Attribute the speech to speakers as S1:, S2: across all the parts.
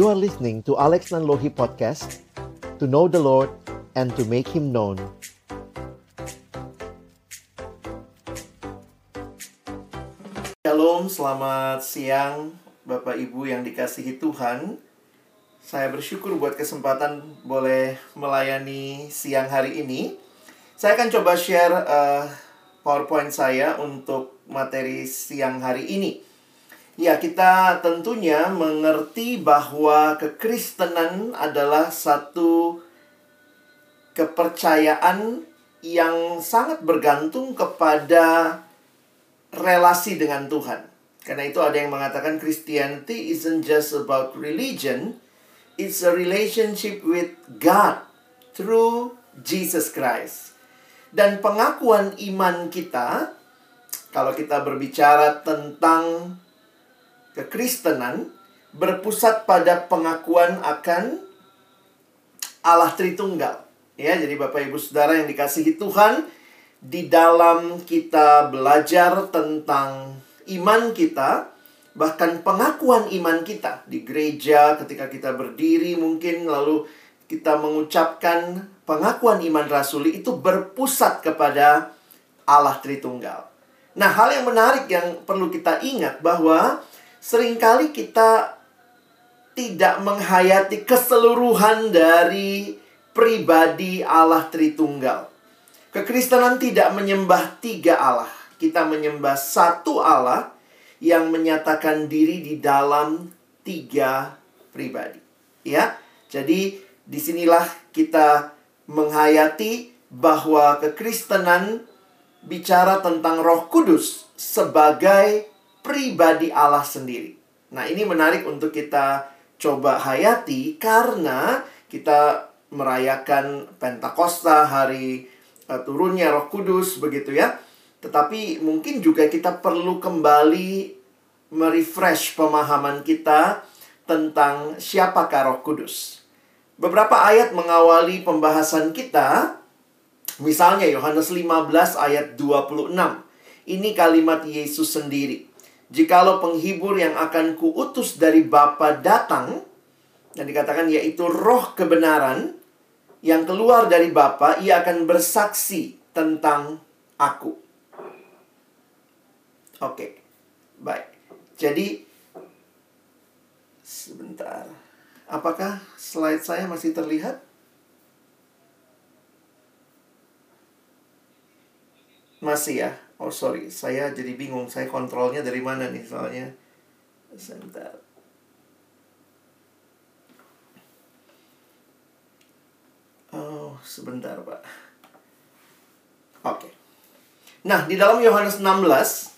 S1: You are listening to Alex Nanlohi Podcast To know the Lord and to make Him known.
S2: Shalom, selamat siang Bapak Ibu yang dikasihi Tuhan. Saya bersyukur buat kesempatan boleh melayani siang hari ini. Saya akan coba share uh, PowerPoint saya untuk materi siang hari ini Ya, kita tentunya mengerti bahwa kekristenan adalah satu kepercayaan yang sangat bergantung kepada relasi dengan Tuhan. Karena itu ada yang mengatakan Christianity isn't just about religion, it's a relationship with God through Jesus Christ. Dan pengakuan iman kita kalau kita berbicara tentang kekristenan berpusat pada pengakuan akan Allah Tritunggal. Ya, jadi Bapak Ibu Saudara yang dikasihi Tuhan, di dalam kita belajar tentang iman kita, bahkan pengakuan iman kita di gereja ketika kita berdiri mungkin lalu kita mengucapkan pengakuan iman rasuli itu berpusat kepada Allah Tritunggal. Nah, hal yang menarik yang perlu kita ingat bahwa sering kali kita tidak menghayati keseluruhan dari pribadi Allah Tritunggal. Kekristenan tidak menyembah tiga Allah. Kita menyembah satu Allah yang menyatakan diri di dalam tiga pribadi. Ya, jadi di sinilah kita menghayati bahwa kekristenan bicara tentang Roh Kudus sebagai pribadi Allah sendiri. Nah, ini menarik untuk kita coba hayati karena kita merayakan Pentakosta, hari uh, turunnya Roh Kudus begitu ya. Tetapi mungkin juga kita perlu kembali merefresh pemahaman kita tentang siapakah Roh Kudus. Beberapa ayat mengawali pembahasan kita. Misalnya Yohanes 15 ayat 26. Ini kalimat Yesus sendiri. Jikalau penghibur yang akan kuutus dari Bapa datang, dan dikatakan yaitu roh kebenaran yang keluar dari Bapa, ia akan bersaksi tentang aku. Oke, baik. Jadi, sebentar. Apakah slide saya masih terlihat? Masih ya? Oh sorry, saya jadi bingung. Saya kontrolnya dari mana nih soalnya. Sebentar. Oh, sebentar, Pak. Oke. Nah, di dalam Yohanes 16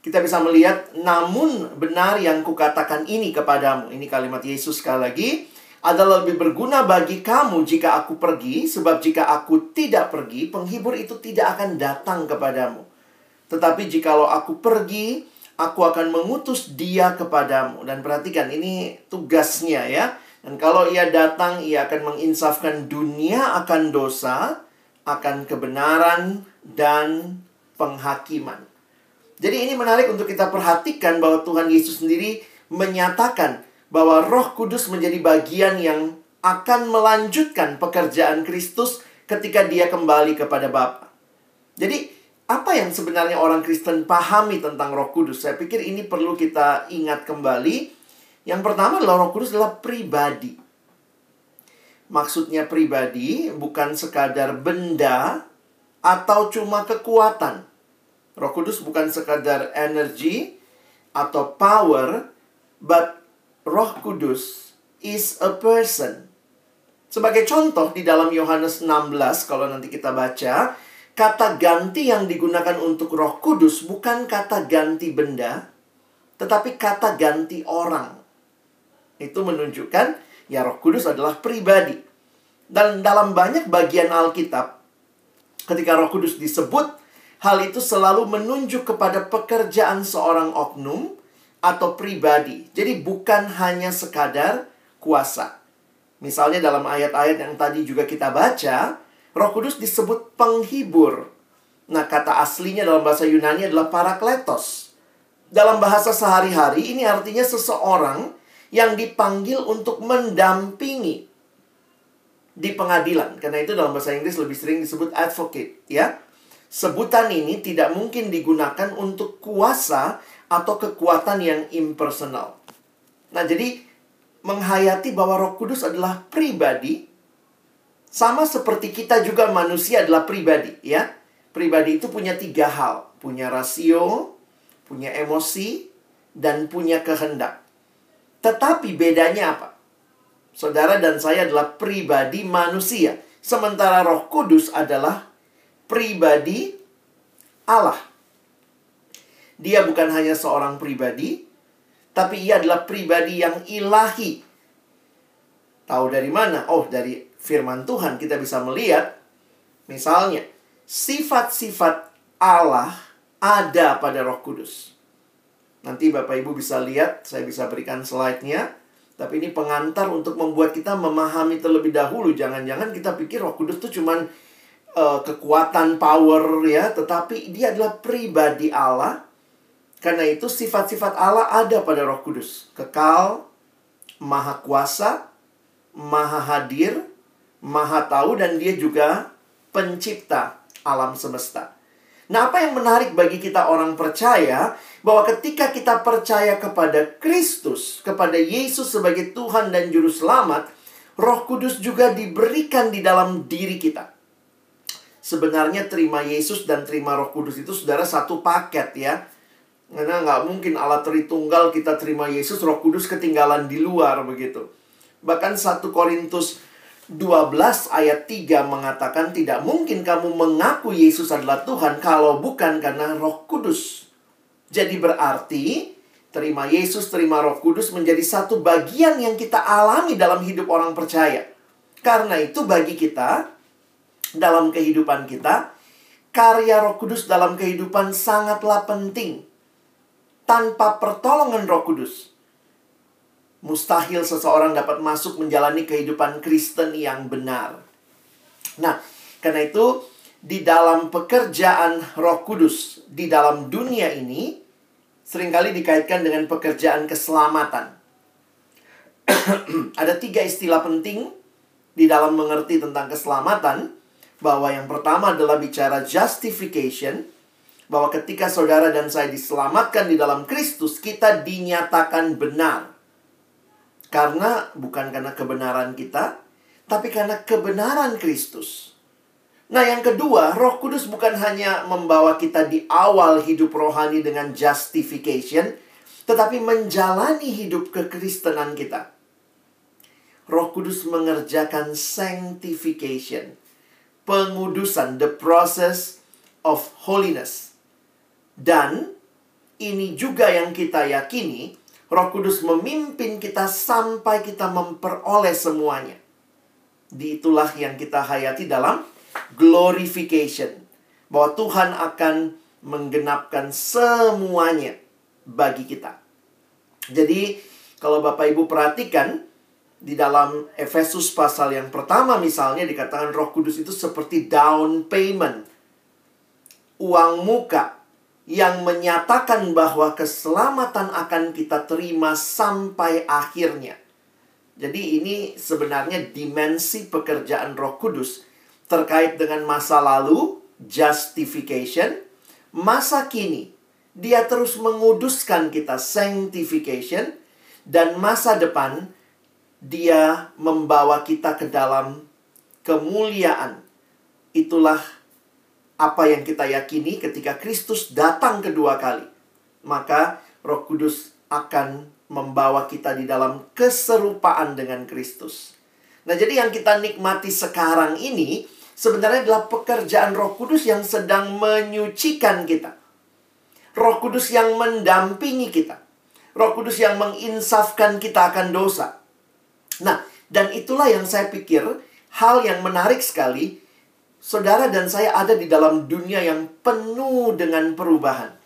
S2: kita bisa melihat namun benar yang kukatakan ini kepadamu. Ini kalimat Yesus sekali lagi adalah lebih berguna bagi kamu jika aku pergi, sebab jika aku tidak pergi, penghibur itu tidak akan datang kepadamu. Tetapi jikalau aku pergi, aku akan mengutus dia kepadamu. Dan perhatikan, ini tugasnya ya. Dan kalau ia datang, ia akan menginsafkan dunia akan dosa, akan kebenaran, dan penghakiman. Jadi ini menarik untuk kita perhatikan bahwa Tuhan Yesus sendiri menyatakan bahwa Roh Kudus menjadi bagian yang akan melanjutkan pekerjaan Kristus ketika dia kembali kepada Bapa. Jadi, apa yang sebenarnya orang Kristen pahami tentang Roh Kudus? Saya pikir ini perlu kita ingat kembali. Yang pertama adalah Roh Kudus adalah pribadi. Maksudnya pribadi bukan sekadar benda atau cuma kekuatan. Roh Kudus bukan sekadar energi atau power, but Roh Kudus is a person. Sebagai contoh di dalam Yohanes 16 kalau nanti kita baca, kata ganti yang digunakan untuk Roh Kudus bukan kata ganti benda, tetapi kata ganti orang. Itu menunjukkan ya Roh Kudus adalah pribadi. Dan dalam banyak bagian Alkitab ketika Roh Kudus disebut, hal itu selalu menunjuk kepada pekerjaan seorang oknum atau pribadi. Jadi bukan hanya sekadar kuasa. Misalnya dalam ayat-ayat yang tadi juga kita baca, Roh Kudus disebut penghibur. Nah, kata aslinya dalam bahasa Yunani adalah parakletos. Dalam bahasa sehari-hari ini artinya seseorang yang dipanggil untuk mendampingi di pengadilan. Karena itu dalam bahasa Inggris lebih sering disebut advocate, ya. Sebutan ini tidak mungkin digunakan untuk kuasa atau kekuatan yang impersonal. Nah, jadi menghayati bahwa Roh Kudus adalah pribadi sama seperti kita juga manusia adalah pribadi, ya. Pribadi itu punya tiga hal, punya rasio, punya emosi, dan punya kehendak. Tetapi bedanya apa? Saudara dan saya adalah pribadi manusia, sementara Roh Kudus adalah pribadi Allah. Dia bukan hanya seorang pribadi, tapi ia adalah pribadi yang ilahi. Tahu dari mana? Oh, dari firman Tuhan kita bisa melihat misalnya sifat-sifat Allah ada pada Roh Kudus. Nanti Bapak Ibu bisa lihat, saya bisa berikan slide-nya. Tapi ini pengantar untuk membuat kita memahami terlebih dahulu. Jangan-jangan kita pikir Roh Kudus itu cuman uh, kekuatan power ya, tetapi dia adalah pribadi Allah. Karena itu sifat-sifat Allah ada pada Roh Kudus. Kekal, maha kuasa, maha hadir, maha tahu dan dia juga pencipta alam semesta. Nah, apa yang menarik bagi kita orang percaya bahwa ketika kita percaya kepada Kristus, kepada Yesus sebagai Tuhan dan juru selamat, Roh Kudus juga diberikan di dalam diri kita. Sebenarnya terima Yesus dan terima Roh Kudus itu saudara satu paket ya. Karena nggak mungkin Allah Tritunggal kita terima Yesus, Roh Kudus ketinggalan di luar begitu. Bahkan 1 Korintus 12 ayat 3 mengatakan tidak mungkin kamu mengaku Yesus adalah Tuhan kalau bukan karena Roh Kudus. Jadi berarti terima Yesus, terima Roh Kudus menjadi satu bagian yang kita alami dalam hidup orang percaya. Karena itu bagi kita dalam kehidupan kita, karya Roh Kudus dalam kehidupan sangatlah penting. Tanpa pertolongan Roh Kudus, mustahil seseorang dapat masuk menjalani kehidupan Kristen yang benar. Nah, karena itu di dalam pekerjaan Roh Kudus di dalam dunia ini sering kali dikaitkan dengan pekerjaan keselamatan. Ada tiga istilah penting di dalam mengerti tentang keselamatan bahwa yang pertama adalah bicara justification, bahwa ketika saudara dan saya diselamatkan di dalam Kristus, kita dinyatakan benar. Karena bukan karena kebenaran kita, tapi karena kebenaran Kristus. Nah, yang kedua, Roh Kudus bukan hanya membawa kita di awal hidup rohani dengan justification, tetapi menjalani hidup kekristenan kita. Roh Kudus mengerjakan sanctification pengudusan, the process of holiness. Dan ini juga yang kita yakini, Roh Kudus memimpin kita sampai kita memperoleh semuanya. Di itulah yang kita hayati dalam glorification. Bahwa Tuhan akan menggenapkan semuanya bagi kita. Jadi, kalau Bapak Ibu perhatikan, di dalam Efesus pasal yang pertama misalnya dikatakan Roh Kudus itu seperti down payment. Uang muka yang menyatakan bahwa keselamatan akan kita terima sampai akhirnya. Jadi ini sebenarnya dimensi pekerjaan Roh Kudus terkait dengan masa lalu, justification, masa kini, dia terus menguduskan kita, sanctification, dan masa depan, dia membawa kita ke dalam kemuliaan. Itulah apa yang kita yakini ketika Kristus datang kedua kali. Maka Roh Kudus akan membawa kita di dalam keserupaan dengan Kristus. Nah, jadi yang kita nikmati sekarang ini sebenarnya adalah pekerjaan Roh Kudus yang sedang menyucikan kita. Roh Kudus yang mendampingi kita. Roh Kudus yang menginsafkan kita akan dosa. Nah, dan itulah yang saya pikir hal yang menarik sekali. Saudara dan saya ada di dalam dunia yang penuh dengan perubahan.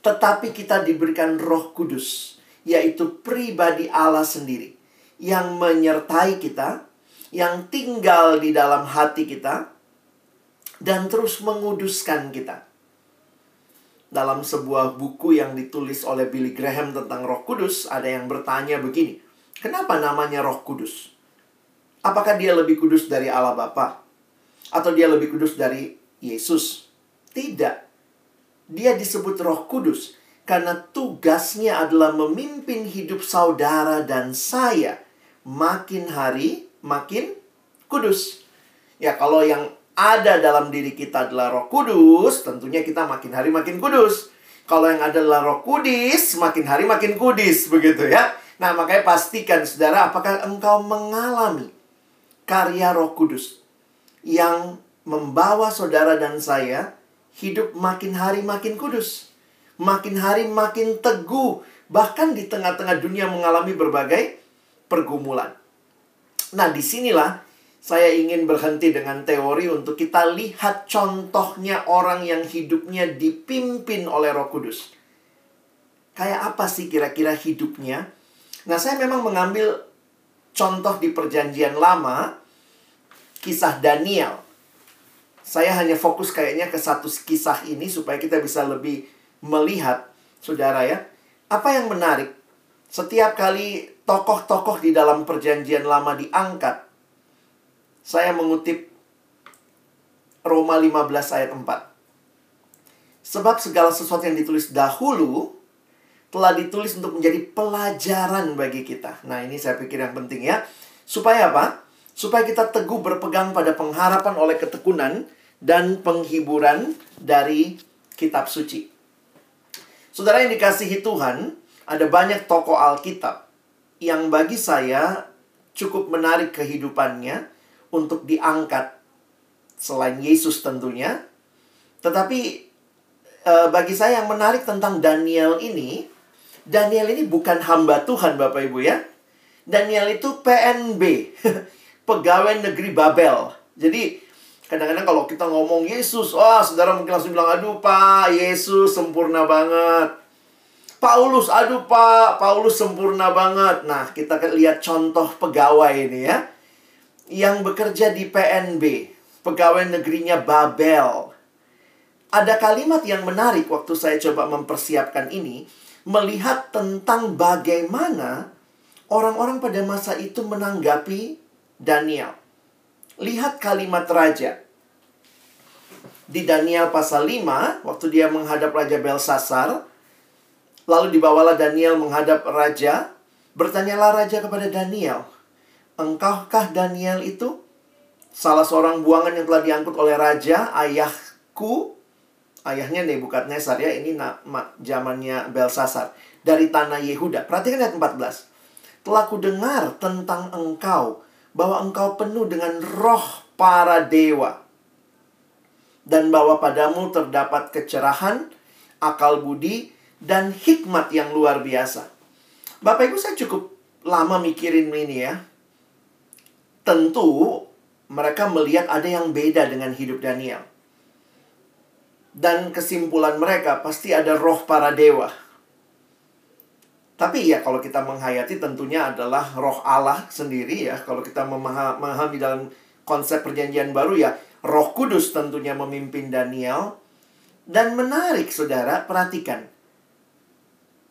S2: Tetapi kita diberikan Roh Kudus, yaitu pribadi Allah sendiri yang menyertai kita, yang tinggal di dalam hati kita dan terus menguduskan kita. dalam sebuah buku yang ditulis oleh Billy Graham tentang Roh Kudus, ada yang bertanya begini, kenapa namanya Roh Kudus? Apakah dia lebih kudus dari Allah Bapa? Atau dia lebih kudus dari Yesus? Tidak. Dia disebut Roh Kudus karena tugasnya adalah memimpin hidup saudara dan saya makin hari makin kudus. Ya, kalau yang ada dalam diri kita adalah Roh Kudus, tentunya kita makin hari makin kudus. Kalau yang adalah Roh Kudus, makin hari makin kudus, begitu ya. Nah, makanya pastikan Saudara, apakah engkau mengalami karya Roh Kudus yang membawa saudara dan saya hidup makin hari makin kudus, makin hari makin teguh, bahkan di tengah-tengah dunia mengalami berbagai pergumulan. Nah, di sinilah saya ingin berhenti dengan teori untuk kita lihat contohnya orang yang hidupnya dipimpin oleh Roh Kudus. Kayak apa sih kira-kira hidupnya? Nah, saya memang mengambil contoh di Perjanjian Lama, kisah Daniel. Saya hanya fokus kayaknya ke satu kisah ini supaya kita bisa lebih melihat, saudara ya. Apa yang menarik? Setiap kali tokoh-tokoh di dalam Perjanjian Lama diangkat, saya mengutip Roma 15 ayat 4. Sebab segala sesuatu yang ditulis dahulu telah ditulis untuk menjadi pelajaran bagi kita. Nah, ini saya pikir yang penting ya. Supaya apa? Supaya kita teguh berpegang pada pengharapan oleh ketekunan dan penghiburan dari kitab suci. Saudara yang dikasihi Tuhan, ada banyak tokoh Alkitab yang bagi saya cukup menarik kehidupannya untuk diangkat selain Yesus tentunya. Tetapi e, bagi saya yang menarik tentang Daniel ini, Daniel ini bukan hamba Tuhan Bapak Ibu ya. Daniel itu PNB, pegawai negeri Babel. Jadi kadang-kadang kalau kita ngomong Yesus, wah saudara mungkin langsung bilang, aduh Pak, Yesus sempurna banget. Paulus, aduh Pak, Paulus sempurna banget. Nah, kita lihat contoh pegawai ini ya yang bekerja di PNB, pegawai negerinya Babel. Ada kalimat yang menarik waktu saya coba mempersiapkan ini, melihat tentang bagaimana orang-orang pada masa itu menanggapi Daniel. Lihat kalimat raja. Di Daniel pasal 5, waktu dia menghadap Raja Belsasar, lalu dibawalah Daniel menghadap raja, bertanyalah raja kepada Daniel, engkaukah Daniel itu? Salah seorang buangan yang telah diangkut oleh raja, ayahku, ayahnya Nebukadnezar ya, ini nama zamannya Belsasar, dari tanah Yehuda. Perhatikan ayat 14. Telah ku dengar tentang engkau, bahwa engkau penuh dengan roh para dewa. Dan bahwa padamu terdapat kecerahan, akal budi, dan hikmat yang luar biasa. Bapak Ibu saya cukup lama mikirin ini ya tentu mereka melihat ada yang beda dengan hidup Daniel. Dan kesimpulan mereka pasti ada roh para dewa. Tapi ya kalau kita menghayati tentunya adalah roh Allah sendiri ya. Kalau kita memahami dalam konsep perjanjian baru ya roh kudus tentunya memimpin Daniel. Dan menarik saudara, perhatikan.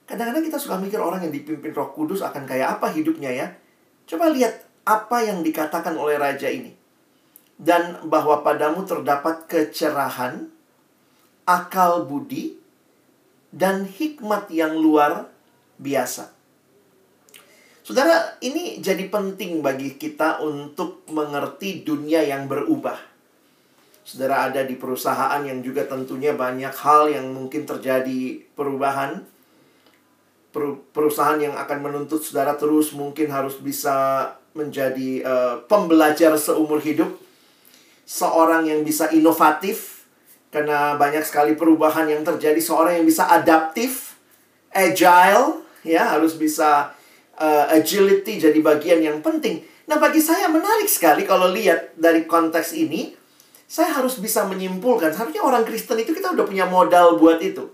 S2: Kadang-kadang kita suka mikir orang yang dipimpin roh kudus akan kayak apa hidupnya ya. Coba lihat apa yang dikatakan oleh raja ini. Dan bahwa padamu terdapat kecerahan, akal budi, dan hikmat yang luar biasa. Saudara, ini jadi penting bagi kita untuk mengerti dunia yang berubah. Saudara ada di perusahaan yang juga tentunya banyak hal yang mungkin terjadi perubahan. Perusahaan yang akan menuntut saudara terus mungkin harus bisa menjadi uh, pembelajar seumur hidup, seorang yang bisa inovatif karena banyak sekali perubahan yang terjadi, seorang yang bisa adaptif, agile, ya harus bisa uh, agility jadi bagian yang penting. Nah, bagi saya menarik sekali kalau lihat dari konteks ini, saya harus bisa menyimpulkan, seharusnya orang Kristen itu kita udah punya modal buat itu.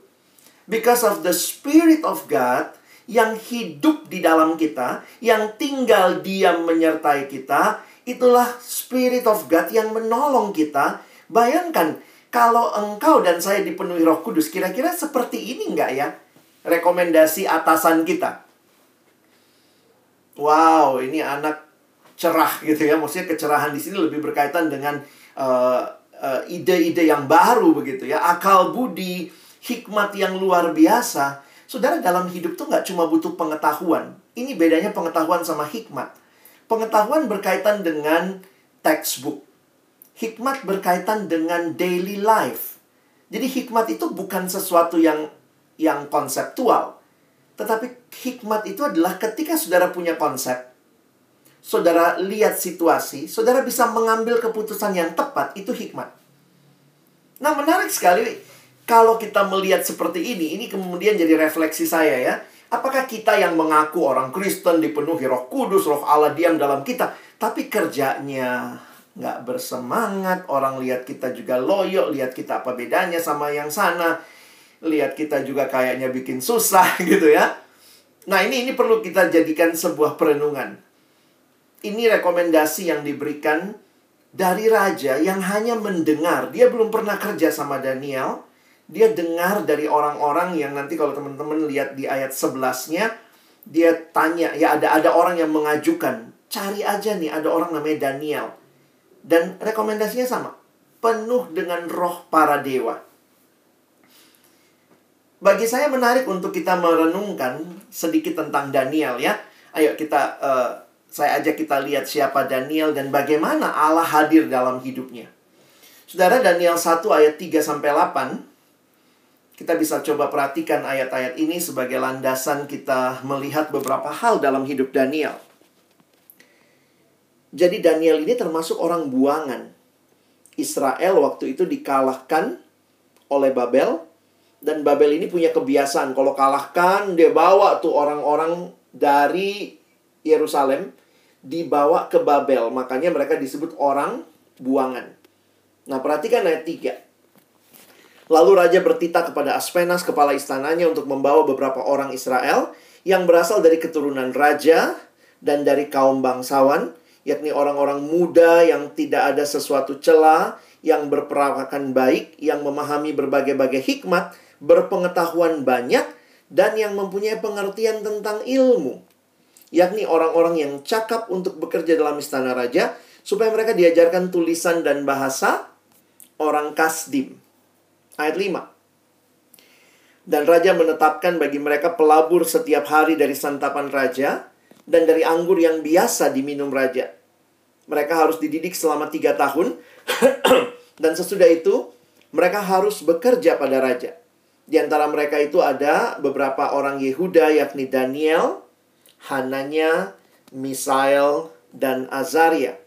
S2: Because of the Spirit of God, yang hidup di dalam kita, yang tinggal diam menyertai kita, itulah Spirit of God yang menolong kita. Bayangkan, Kalau engkau dan saya dipenuhi roh kudus, kira-kira seperti ini nggak ya? Rekomendasi atasan kita. Wow, ini anak cerah gitu ya. Maksudnya kecerahan di sini lebih berkaitan dengan uh, uh, ide-ide yang baru begitu ya. Akal budi, hikmat yang luar biasa. Saudara dalam hidup tuh nggak cuma butuh pengetahuan. Ini bedanya pengetahuan sama hikmat. Pengetahuan berkaitan dengan textbook hikmat berkaitan dengan daily life. Jadi hikmat itu bukan sesuatu yang yang konseptual. Tetapi hikmat itu adalah ketika saudara punya konsep, saudara lihat situasi, saudara bisa mengambil keputusan yang tepat, itu hikmat. Nah, menarik sekali kalau kita melihat seperti ini, ini kemudian jadi refleksi saya ya. Apakah kita yang mengaku orang Kristen dipenuhi roh kudus, roh Allah diam dalam kita, tapi kerjanya nggak bersemangat, orang lihat kita juga loyo, lihat kita apa bedanya sama yang sana, lihat kita juga kayaknya bikin susah gitu ya. Nah ini ini perlu kita jadikan sebuah perenungan. Ini rekomendasi yang diberikan dari raja yang hanya mendengar. Dia belum pernah kerja sama Daniel. Dia dengar dari orang-orang yang nanti kalau teman-teman lihat di ayat 11-nya, dia tanya, ya ada ada orang yang mengajukan, cari aja nih ada orang namanya Daniel dan rekomendasinya sama. Penuh dengan roh para dewa. Bagi saya menarik untuk kita merenungkan sedikit tentang Daniel ya. Ayo kita uh, saya ajak kita lihat siapa Daniel dan bagaimana Allah hadir dalam hidupnya. Saudara Daniel 1 ayat 3 sampai 8 kita bisa coba perhatikan ayat-ayat ini sebagai landasan kita melihat beberapa hal dalam hidup Daniel. Jadi Daniel ini termasuk orang buangan. Israel waktu itu dikalahkan oleh Babel dan Babel ini punya kebiasaan kalau kalahkan dia bawa tuh orang-orang dari Yerusalem dibawa ke Babel. Makanya mereka disebut orang buangan. Nah, perhatikan ayat 3. Lalu raja bertitah kepada Aspenas, kepala istananya untuk membawa beberapa orang Israel yang berasal dari keturunan raja dan dari kaum bangsawan yakni orang-orang muda yang tidak ada sesuatu celah, yang berperawakan baik, yang memahami berbagai-bagai hikmat, berpengetahuan banyak, dan yang mempunyai pengertian tentang ilmu. Yakni orang-orang yang cakap untuk bekerja dalam istana raja, supaya mereka diajarkan tulisan dan bahasa orang Kasdim. Ayat 5. Dan raja menetapkan bagi mereka pelabur setiap hari dari santapan raja, dan dari anggur yang biasa diminum raja. Mereka harus dididik selama tiga tahun, dan sesudah itu mereka harus bekerja pada raja. Di antara mereka itu ada beberapa orang Yehuda, yakni Daniel, Hananya, Misael, dan Azaria.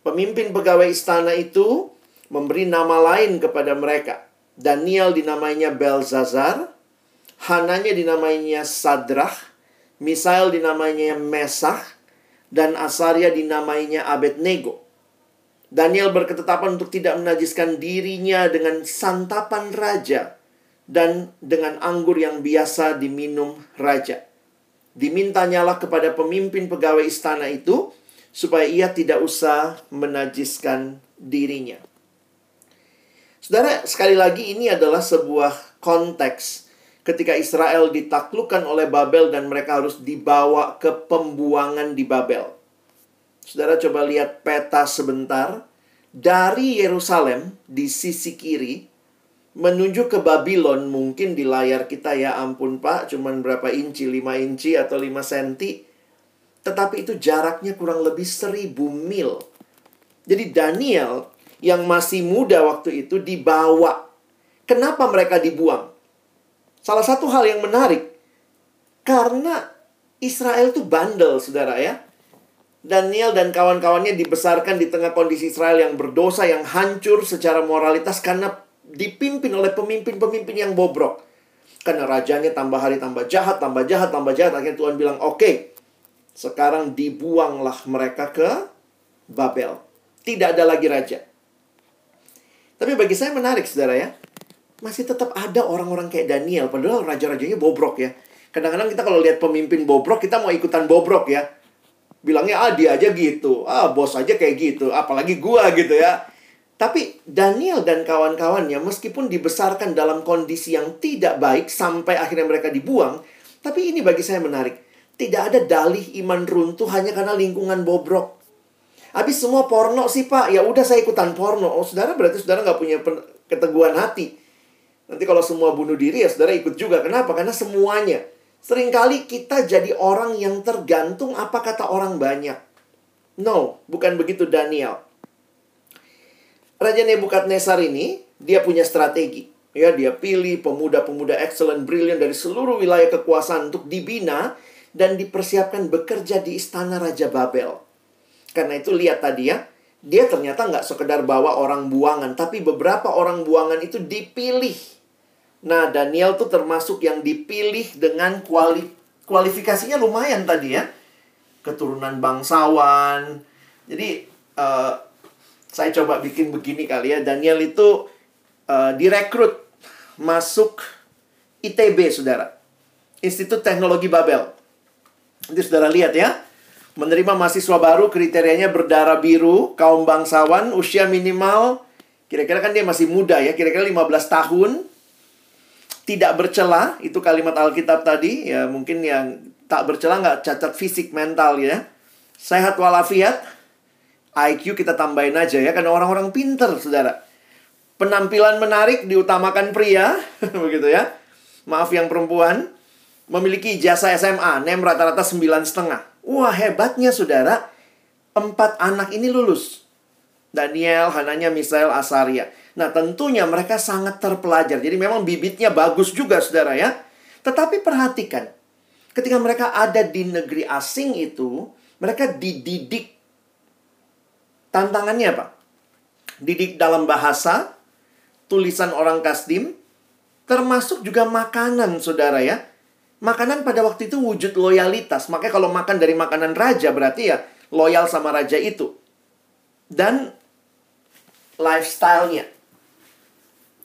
S2: Pemimpin pegawai istana itu memberi nama lain kepada mereka. Daniel dinamainya Belzazar, Hananya dinamainya Sadrach, Misael dinamainya Mesah, dan Asaria dinamainya Abednego. Daniel berketetapan untuk tidak menajiskan dirinya dengan santapan raja dan dengan anggur yang biasa diminum raja. Dimintanyalah kepada pemimpin pegawai istana itu supaya ia tidak usah menajiskan dirinya. Saudara, sekali lagi ini adalah sebuah konteks ketika Israel ditaklukkan oleh Babel dan mereka harus dibawa ke pembuangan di Babel. Saudara coba lihat peta sebentar. Dari Yerusalem di sisi kiri menuju ke Babylon mungkin di layar kita ya ampun Pak cuman berapa inci 5 inci atau 5 senti tetapi itu jaraknya kurang lebih 1000 mil. Jadi Daniel yang masih muda waktu itu dibawa. Kenapa mereka dibuang? Salah satu hal yang menarik, karena Israel itu bandel, saudara ya. Daniel dan kawan-kawannya dibesarkan di tengah kondisi Israel yang berdosa, yang hancur secara moralitas karena dipimpin oleh pemimpin-pemimpin yang bobrok. Karena rajanya tambah hari tambah jahat, tambah jahat, tambah jahat. Akhirnya Tuhan bilang, oke, okay, sekarang dibuanglah mereka ke Babel. Tidak ada lagi raja. Tapi bagi saya menarik, saudara ya masih tetap ada orang-orang kayak Daniel. Padahal raja-rajanya bobrok ya. Kadang-kadang kita kalau lihat pemimpin bobrok, kita mau ikutan bobrok ya. Bilangnya, ah dia aja gitu. Ah bos aja kayak gitu. Apalagi gua gitu ya. Tapi Daniel dan kawan-kawannya meskipun dibesarkan dalam kondisi yang tidak baik sampai akhirnya mereka dibuang, tapi ini bagi saya menarik. Tidak ada dalih iman runtuh hanya karena lingkungan bobrok. Habis semua porno sih pak, ya udah saya ikutan porno. Oh saudara berarti saudara nggak punya keteguhan hati. Nanti kalau semua bunuh diri ya saudara ikut juga. Kenapa? Karena semuanya. Seringkali kita jadi orang yang tergantung apa kata orang banyak. No, bukan begitu Daniel. Raja Nebukadnezar ini, dia punya strategi. Ya, dia pilih pemuda-pemuda excellent, brilliant dari seluruh wilayah kekuasaan untuk dibina dan dipersiapkan bekerja di istana Raja Babel. Karena itu lihat tadi ya, dia ternyata nggak sekedar bawa orang buangan, tapi beberapa orang buangan itu dipilih. Nah, Daniel tuh termasuk yang dipilih dengan kuali kualifikasinya lumayan tadi ya keturunan bangsawan. Jadi uh, saya coba bikin begini kali ya. Daniel itu uh, direkrut masuk ITB, saudara. Institut Teknologi Babel. Nanti saudara lihat ya. Menerima mahasiswa baru kriterianya berdarah biru, kaum bangsawan, usia minimal kira-kira kan dia masih muda ya, kira-kira 15 tahun. Tidak bercela, itu kalimat Alkitab tadi, ya mungkin yang tak bercela nggak cacat fisik mental ya. Sehat walafiat, IQ kita tambahin aja ya, karena orang-orang pinter, saudara. Penampilan menarik diutamakan pria, begitu ya. Maaf yang perempuan, memiliki jasa SMA, NEM rata-rata sembilan setengah. Wah hebatnya saudara, empat anak ini lulus. Daniel, Hananya, Misael, Asaria. Nah tentunya mereka sangat terpelajar. Jadi memang bibitnya bagus juga saudara ya. Tetapi perhatikan, ketika mereka ada di negeri asing itu, mereka dididik. Tantangannya apa? Didik dalam bahasa, tulisan orang Kasdim, termasuk juga makanan, saudara ya. Makanan pada waktu itu wujud loyalitas. Makanya kalau makan dari makanan raja berarti ya loyal sama raja itu. Dan lifestyle-nya.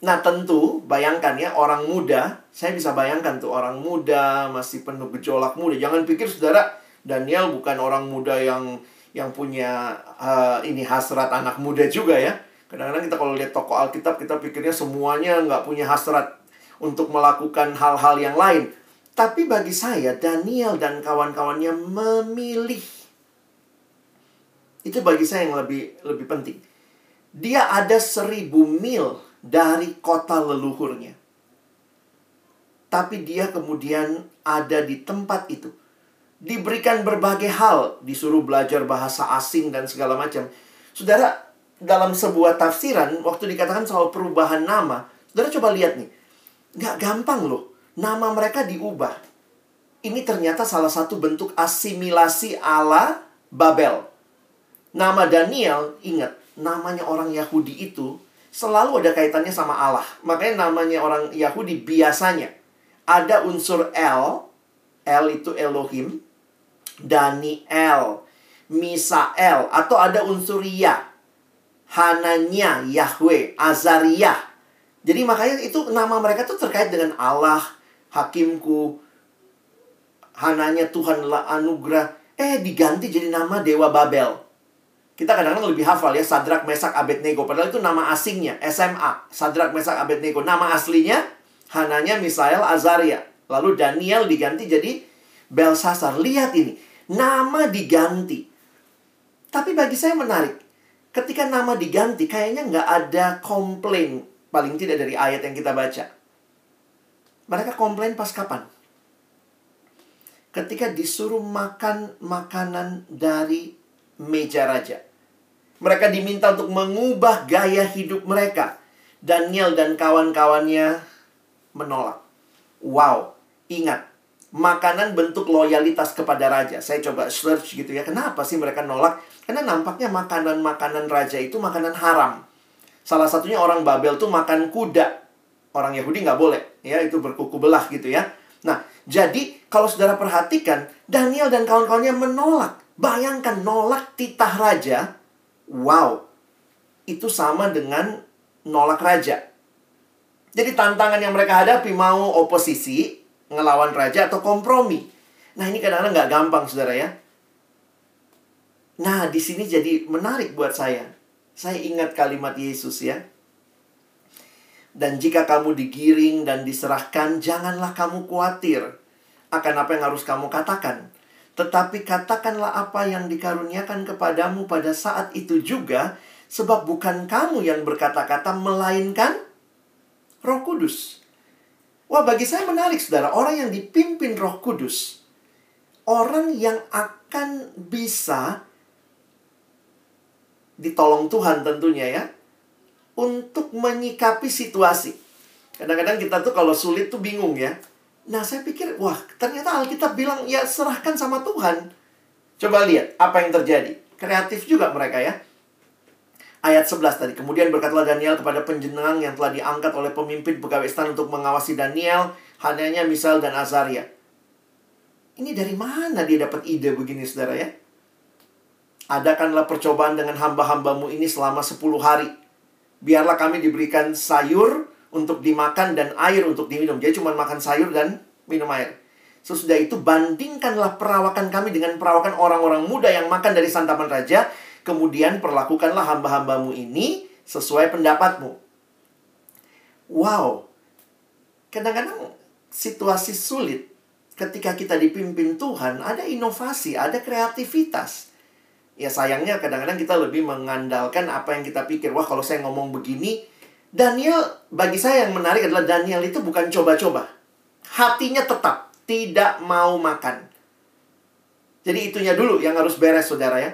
S2: Nah tentu bayangkan ya orang muda, saya bisa bayangkan tuh orang muda masih penuh gejolak muda. Jangan pikir saudara Daniel bukan orang muda yang yang punya uh, ini hasrat anak muda juga ya. Kadang-kadang kita kalau lihat toko Alkitab kita pikirnya semuanya nggak punya hasrat untuk melakukan hal-hal yang lain. Tapi bagi saya Daniel dan kawan-kawannya memilih itu bagi saya yang lebih lebih penting. Dia ada seribu mil dari kota leluhurnya. Tapi dia kemudian ada di tempat itu. Diberikan berbagai hal, disuruh belajar bahasa asing dan segala macam. Saudara, dalam sebuah tafsiran, waktu dikatakan soal perubahan nama, saudara coba lihat nih. Nggak gampang loh, nama mereka diubah. Ini ternyata salah satu bentuk asimilasi ala Babel. Nama Daniel, ingat, namanya orang Yahudi itu selalu ada kaitannya sama Allah. Makanya namanya orang Yahudi biasanya ada unsur El, El itu Elohim, Daniel, Misael, atau ada unsur Ya, Hananya, Yahweh, Azariah. Jadi makanya itu nama mereka tuh terkait dengan Allah, Hakimku, Hananya Tuhan anugerah. Eh diganti jadi nama Dewa Babel. Kita kadang-kadang lebih hafal ya Sadrak Mesak Abednego. Padahal itu nama asingnya SMA Sadrak Mesak Abednego. Nama aslinya Hananya Misael Azaria lalu Daniel diganti jadi Belsasar. Lihat ini nama diganti. Tapi bagi saya menarik. Ketika nama diganti kayaknya nggak ada komplain paling tidak dari ayat yang kita baca. Mereka komplain pas kapan? Ketika disuruh makan makanan dari meja raja. Mereka diminta untuk mengubah gaya hidup mereka. Daniel dan kawan-kawannya menolak. Wow, ingat, makanan bentuk loyalitas kepada raja. Saya coba search gitu ya, kenapa sih mereka nolak? Karena nampaknya makanan-makanan raja itu makanan haram. Salah satunya orang Babel tuh makan kuda. Orang Yahudi nggak boleh, ya itu berkuku belah gitu ya. Nah, jadi kalau saudara perhatikan, Daniel dan kawan-kawannya menolak. Bayangkan nolak titah raja wow, itu sama dengan nolak raja. Jadi tantangan yang mereka hadapi mau oposisi, ngelawan raja atau kompromi. Nah ini kadang-kadang nggak gampang saudara ya. Nah di sini jadi menarik buat saya. Saya ingat kalimat Yesus ya. Dan jika kamu digiring dan diserahkan, janganlah kamu khawatir akan apa yang harus kamu katakan. Tetapi katakanlah apa yang dikaruniakan kepadamu pada saat itu juga, sebab bukan kamu yang berkata-kata, melainkan Roh Kudus. Wah, bagi saya menarik, saudara. Orang yang dipimpin Roh Kudus, orang yang akan bisa ditolong Tuhan tentunya ya, untuk menyikapi situasi. Kadang-kadang kita tuh kalau sulit tuh bingung ya. Nah, saya pikir, wah, ternyata Alkitab bilang, ya serahkan sama Tuhan. Coba lihat apa yang terjadi. Kreatif juga mereka ya. Ayat 11 tadi. Kemudian berkatalah Daniel kepada penjenengan yang telah diangkat oleh pemimpin pegawai istana untuk mengawasi Daniel, Hananya, Misal, dan Azaria. Ini dari mana dia dapat ide begini, saudara ya? Adakanlah percobaan dengan hamba-hambamu ini selama 10 hari. Biarlah kami diberikan sayur untuk dimakan dan air untuk diminum. Jadi cuma makan sayur dan minum air. Sesudah itu bandingkanlah perawakan kami dengan perawakan orang-orang muda yang makan dari santapan raja Kemudian perlakukanlah hamba-hambamu ini sesuai pendapatmu. Wow. Kadang-kadang situasi sulit ketika kita dipimpin Tuhan, ada inovasi, ada kreativitas. Ya sayangnya kadang-kadang kita lebih mengandalkan apa yang kita pikir. Wah kalau saya ngomong begini, Daniel, bagi saya yang menarik adalah Daniel itu bukan coba-coba. Hatinya tetap tidak mau makan. Jadi itunya dulu yang harus beres saudara ya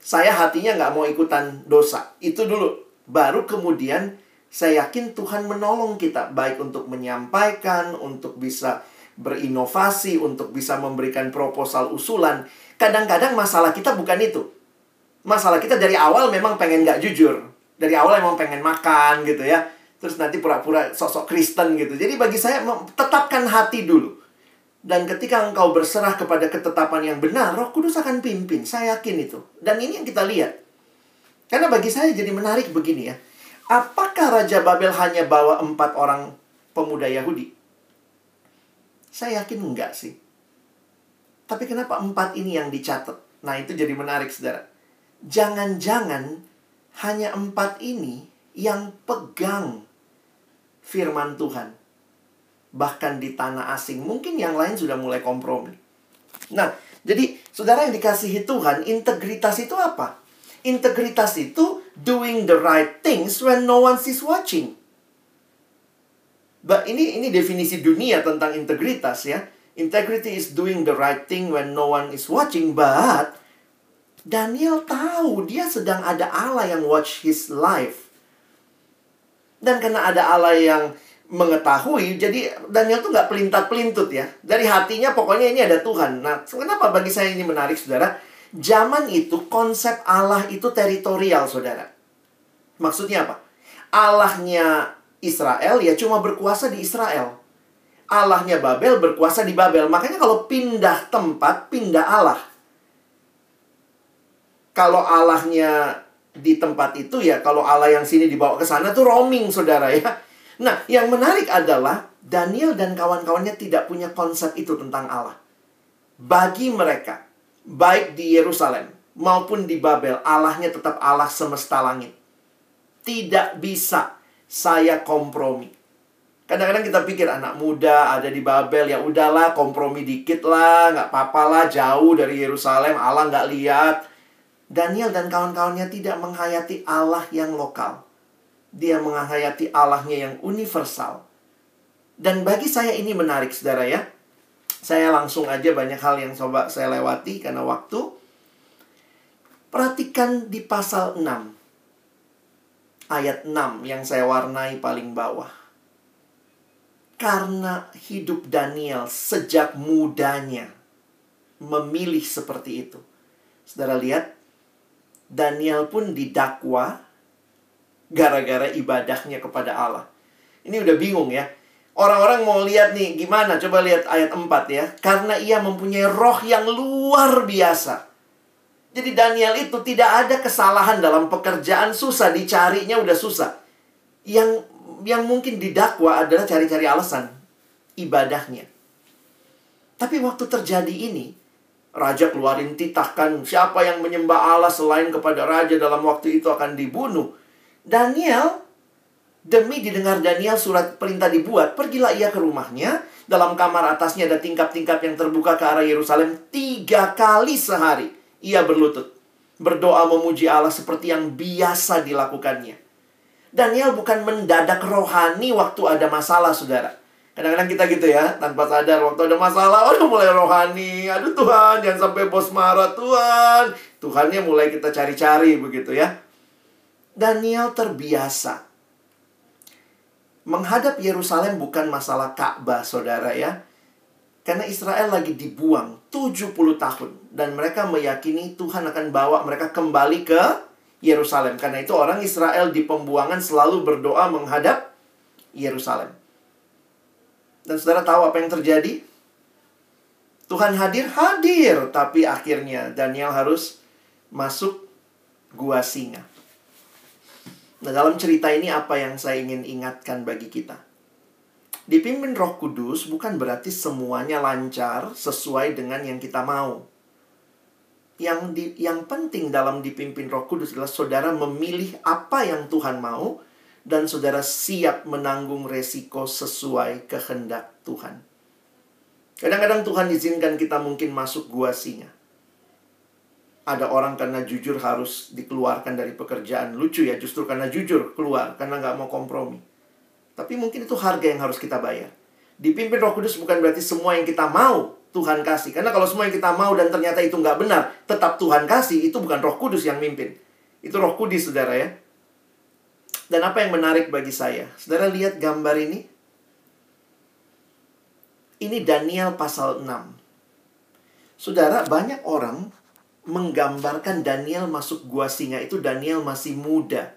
S2: saya hatinya nggak mau ikutan dosa. Itu dulu. Baru kemudian saya yakin Tuhan menolong kita. Baik untuk menyampaikan, untuk bisa berinovasi, untuk bisa memberikan proposal usulan. Kadang-kadang masalah kita bukan itu. Masalah kita dari awal memang pengen nggak jujur. Dari awal emang pengen makan gitu ya. Terus nanti pura-pura sosok Kristen gitu. Jadi bagi saya tetapkan hati dulu. Dan ketika engkau berserah kepada ketetapan yang benar, Roh Kudus akan pimpin. Saya yakin itu. Dan ini yang kita lihat. Karena bagi saya jadi menarik begini ya. Apakah Raja Babel hanya bawa empat orang pemuda Yahudi? Saya yakin enggak sih. Tapi kenapa empat ini yang dicatat? Nah itu jadi menarik saudara. Jangan-jangan hanya empat ini yang pegang firman Tuhan bahkan di tanah asing. Mungkin yang lain sudah mulai kompromi. Nah, jadi saudara yang dikasihi Tuhan, integritas itu apa? Integritas itu doing the right things when no one is watching. But ini ini definisi dunia tentang integritas ya. Integrity is doing the right thing when no one is watching, but Daniel tahu dia sedang ada Allah yang watch his life. Dan karena ada Allah yang mengetahui jadi Daniel tuh nggak pelintat pelintut ya. Dari hatinya pokoknya ini ada Tuhan. Nah kenapa bagi saya ini menarik saudara? Zaman itu konsep Allah itu teritorial saudara. Maksudnya apa? Allahnya Israel ya cuma berkuasa di Israel. Allahnya Babel berkuasa di Babel. Makanya kalau pindah tempat pindah Allah. Kalau Allahnya di tempat itu ya kalau Allah yang sini dibawa ke sana tuh roaming saudara ya Nah, yang menarik adalah Daniel dan kawan-kawannya tidak punya konsep itu tentang Allah. Bagi mereka, baik di Yerusalem maupun di Babel, Allahnya tetap Allah semesta langit. Tidak bisa saya kompromi. Kadang-kadang kita pikir anak muda ada di Babel, ya udahlah kompromi dikit lah, nggak apa-apa lah, jauh dari Yerusalem, Allah nggak lihat. Daniel dan kawan-kawannya tidak menghayati Allah yang lokal dia menghayati Allahnya yang universal. Dan bagi saya ini menarik, saudara ya. Saya langsung aja banyak hal yang coba saya lewati karena waktu. Perhatikan di pasal 6. Ayat 6 yang saya warnai paling bawah. Karena hidup Daniel sejak mudanya memilih seperti itu. Saudara lihat, Daniel pun didakwa gara-gara ibadahnya kepada Allah. Ini udah bingung ya. Orang-orang mau lihat nih gimana? Coba lihat ayat 4 ya. Karena ia mempunyai roh yang luar biasa. Jadi Daniel itu tidak ada kesalahan dalam pekerjaan susah dicarinya udah susah. Yang yang mungkin didakwa adalah cari-cari alasan ibadahnya. Tapi waktu terjadi ini, Raja keluarin titahkan siapa yang menyembah Allah selain kepada raja dalam waktu itu akan dibunuh. Daniel demi didengar Daniel surat perintah dibuat, pergilah ia ke rumahnya. Dalam kamar atasnya ada tingkap-tingkap yang terbuka ke arah Yerusalem. Tiga kali sehari ia berlutut. Berdoa memuji Allah seperti yang biasa dilakukannya. Daniel bukan mendadak rohani waktu ada masalah, saudara. Kadang-kadang kita gitu ya, tanpa sadar waktu ada masalah, aduh mulai rohani. Aduh Tuhan, jangan sampai bos marah Tuhan. Tuhannya mulai kita cari-cari begitu ya. Daniel terbiasa. Menghadap Yerusalem bukan masalah Ka'bah, saudara ya. Karena Israel lagi dibuang 70 tahun. Dan mereka meyakini Tuhan akan bawa mereka kembali ke Yerusalem. Karena itu orang Israel di pembuangan selalu berdoa menghadap Yerusalem. Dan saudara tahu apa yang terjadi? Tuhan hadir, hadir. Tapi akhirnya Daniel harus masuk gua singa. Nah dalam cerita ini apa yang saya ingin ingatkan bagi kita? Dipimpin roh kudus bukan berarti semuanya lancar sesuai dengan yang kita mau yang di, yang penting dalam dipimpin Roh Kudus adalah saudara memilih apa yang Tuhan mau dan saudara siap menanggung resiko sesuai kehendak Tuhan. Kadang-kadang Tuhan izinkan kita mungkin masuk gua singa. Ada orang karena jujur harus dikeluarkan dari pekerjaan. Lucu ya, justru karena jujur keluar, karena nggak mau kompromi. Tapi mungkin itu harga yang harus kita bayar. Dipimpin roh kudus bukan berarti semua yang kita mau Tuhan kasih. Karena kalau semua yang kita mau dan ternyata itu nggak benar, tetap Tuhan kasih, itu bukan roh kudus yang mimpin. Itu roh kudus, saudara ya. Dan apa yang menarik bagi saya? Saudara lihat gambar ini. Ini Daniel pasal 6. Saudara, banyak orang menggambarkan Daniel masuk gua singa itu Daniel masih muda.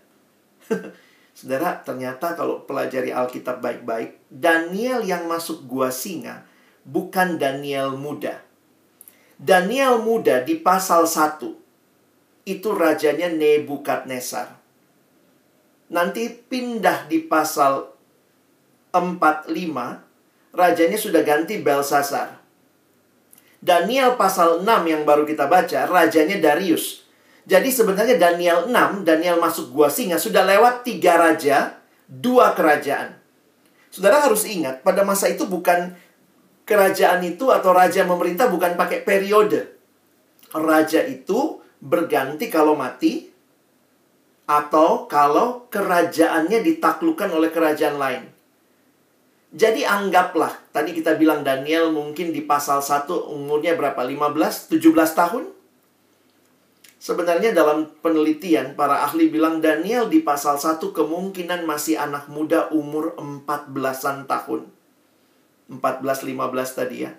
S2: Saudara, ternyata kalau pelajari Alkitab baik-baik, Daniel yang masuk gua singa bukan Daniel muda. Daniel muda di pasal 1 itu rajanya Nebukadnezar. Nanti pindah di pasal 4 5 rajanya sudah ganti Belsasar. Daniel pasal 6 yang baru kita baca rajanya Darius. Jadi sebenarnya Daniel 6, Daniel masuk gua singa sudah lewat tiga raja, dua kerajaan. Saudara harus ingat, pada masa itu bukan kerajaan itu atau raja memerintah bukan pakai periode. Raja itu berganti kalau mati atau kalau kerajaannya ditaklukkan oleh kerajaan lain. Jadi anggaplah, tadi kita bilang Daniel mungkin di pasal 1 umurnya berapa? 15, 17 tahun? Sebenarnya dalam penelitian, para ahli bilang Daniel di pasal 1 kemungkinan masih anak muda umur 14-an tahun. 14-15 tadi ya.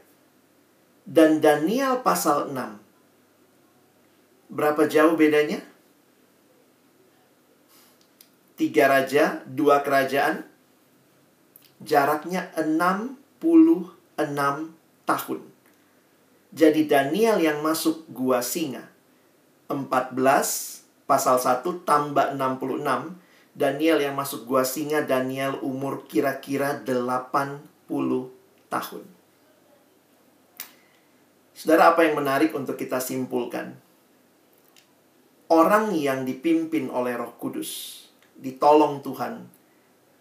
S2: Dan Daniel pasal 6. Berapa jauh bedanya? Tiga raja, dua kerajaan. Jaraknya 66 tahun. Jadi Daniel yang masuk gua singa. 14 pasal 1 tambah 66. Daniel yang masuk gua singa, Daniel umur kira-kira 80 tahun. Saudara, apa yang menarik untuk kita simpulkan? Orang yang dipimpin oleh Roh Kudus, ditolong Tuhan,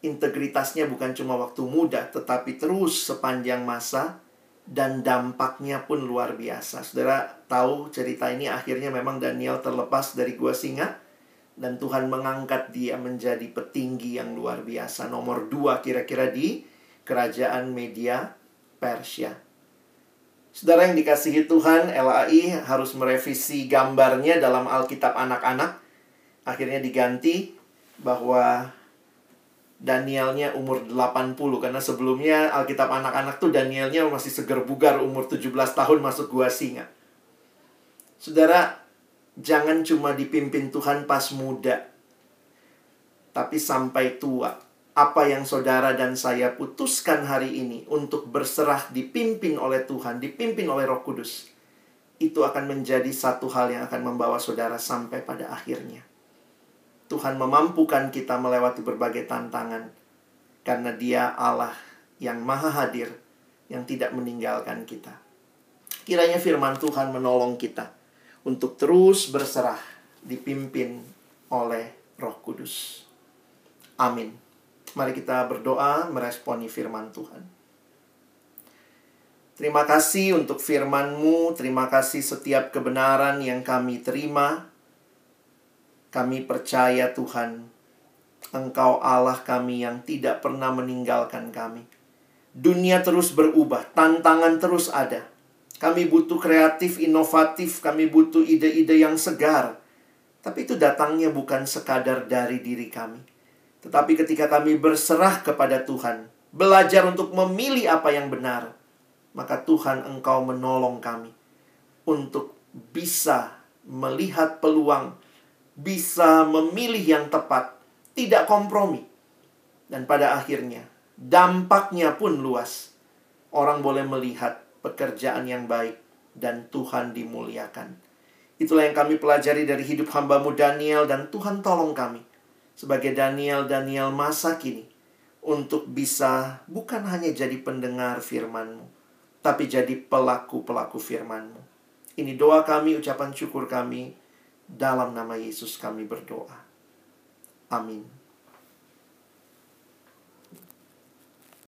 S2: integritasnya bukan cuma waktu muda, tetapi terus sepanjang masa, dan dampaknya pun luar biasa. Saudara tahu cerita ini akhirnya memang Daniel terlepas dari gua singa, dan Tuhan mengangkat dia menjadi petinggi yang luar biasa. Nomor dua kira-kira di kerajaan media Persia. Saudara yang dikasihi Tuhan, LAI harus merevisi gambarnya dalam Alkitab anak-anak. Akhirnya diganti bahwa Danielnya umur 80 karena sebelumnya Alkitab anak-anak tuh Danielnya masih seger bugar umur 17 tahun masuk gua singa. Saudara, jangan cuma dipimpin Tuhan pas muda, tapi sampai tua apa yang saudara dan saya putuskan hari ini untuk berserah dipimpin oleh Tuhan, dipimpin oleh Roh Kudus, itu akan menjadi satu hal yang akan membawa saudara sampai pada akhirnya. Tuhan memampukan kita melewati berbagai tantangan karena Dia Allah yang Maha Hadir yang tidak meninggalkan kita. Kiranya firman Tuhan menolong kita untuk terus berserah dipimpin oleh Roh Kudus. Amin. Mari kita berdoa meresponi firman Tuhan. Terima kasih untuk firman-Mu, terima kasih setiap kebenaran yang kami terima. Kami percaya Tuhan, Engkau Allah kami yang tidak pernah meninggalkan kami. Dunia terus berubah, tantangan terus ada. Kami butuh kreatif, inovatif, kami butuh ide-ide yang segar. Tapi itu datangnya bukan sekadar dari diri kami. Tetapi ketika kami berserah kepada Tuhan, belajar untuk memilih apa yang benar, maka Tuhan engkau menolong kami untuk bisa melihat peluang, bisa memilih yang tepat, tidak kompromi. Dan pada akhirnya, dampaknya pun luas. Orang boleh melihat pekerjaan yang baik, dan Tuhan dimuliakan. Itulah yang kami pelajari dari hidup hambamu Daniel dan Tuhan tolong kami sebagai Daniel-Daniel masa kini untuk bisa bukan hanya jadi pendengar firmanmu, tapi jadi pelaku-pelaku firmanmu. Ini doa kami, ucapan syukur kami, dalam nama Yesus kami berdoa. Amin.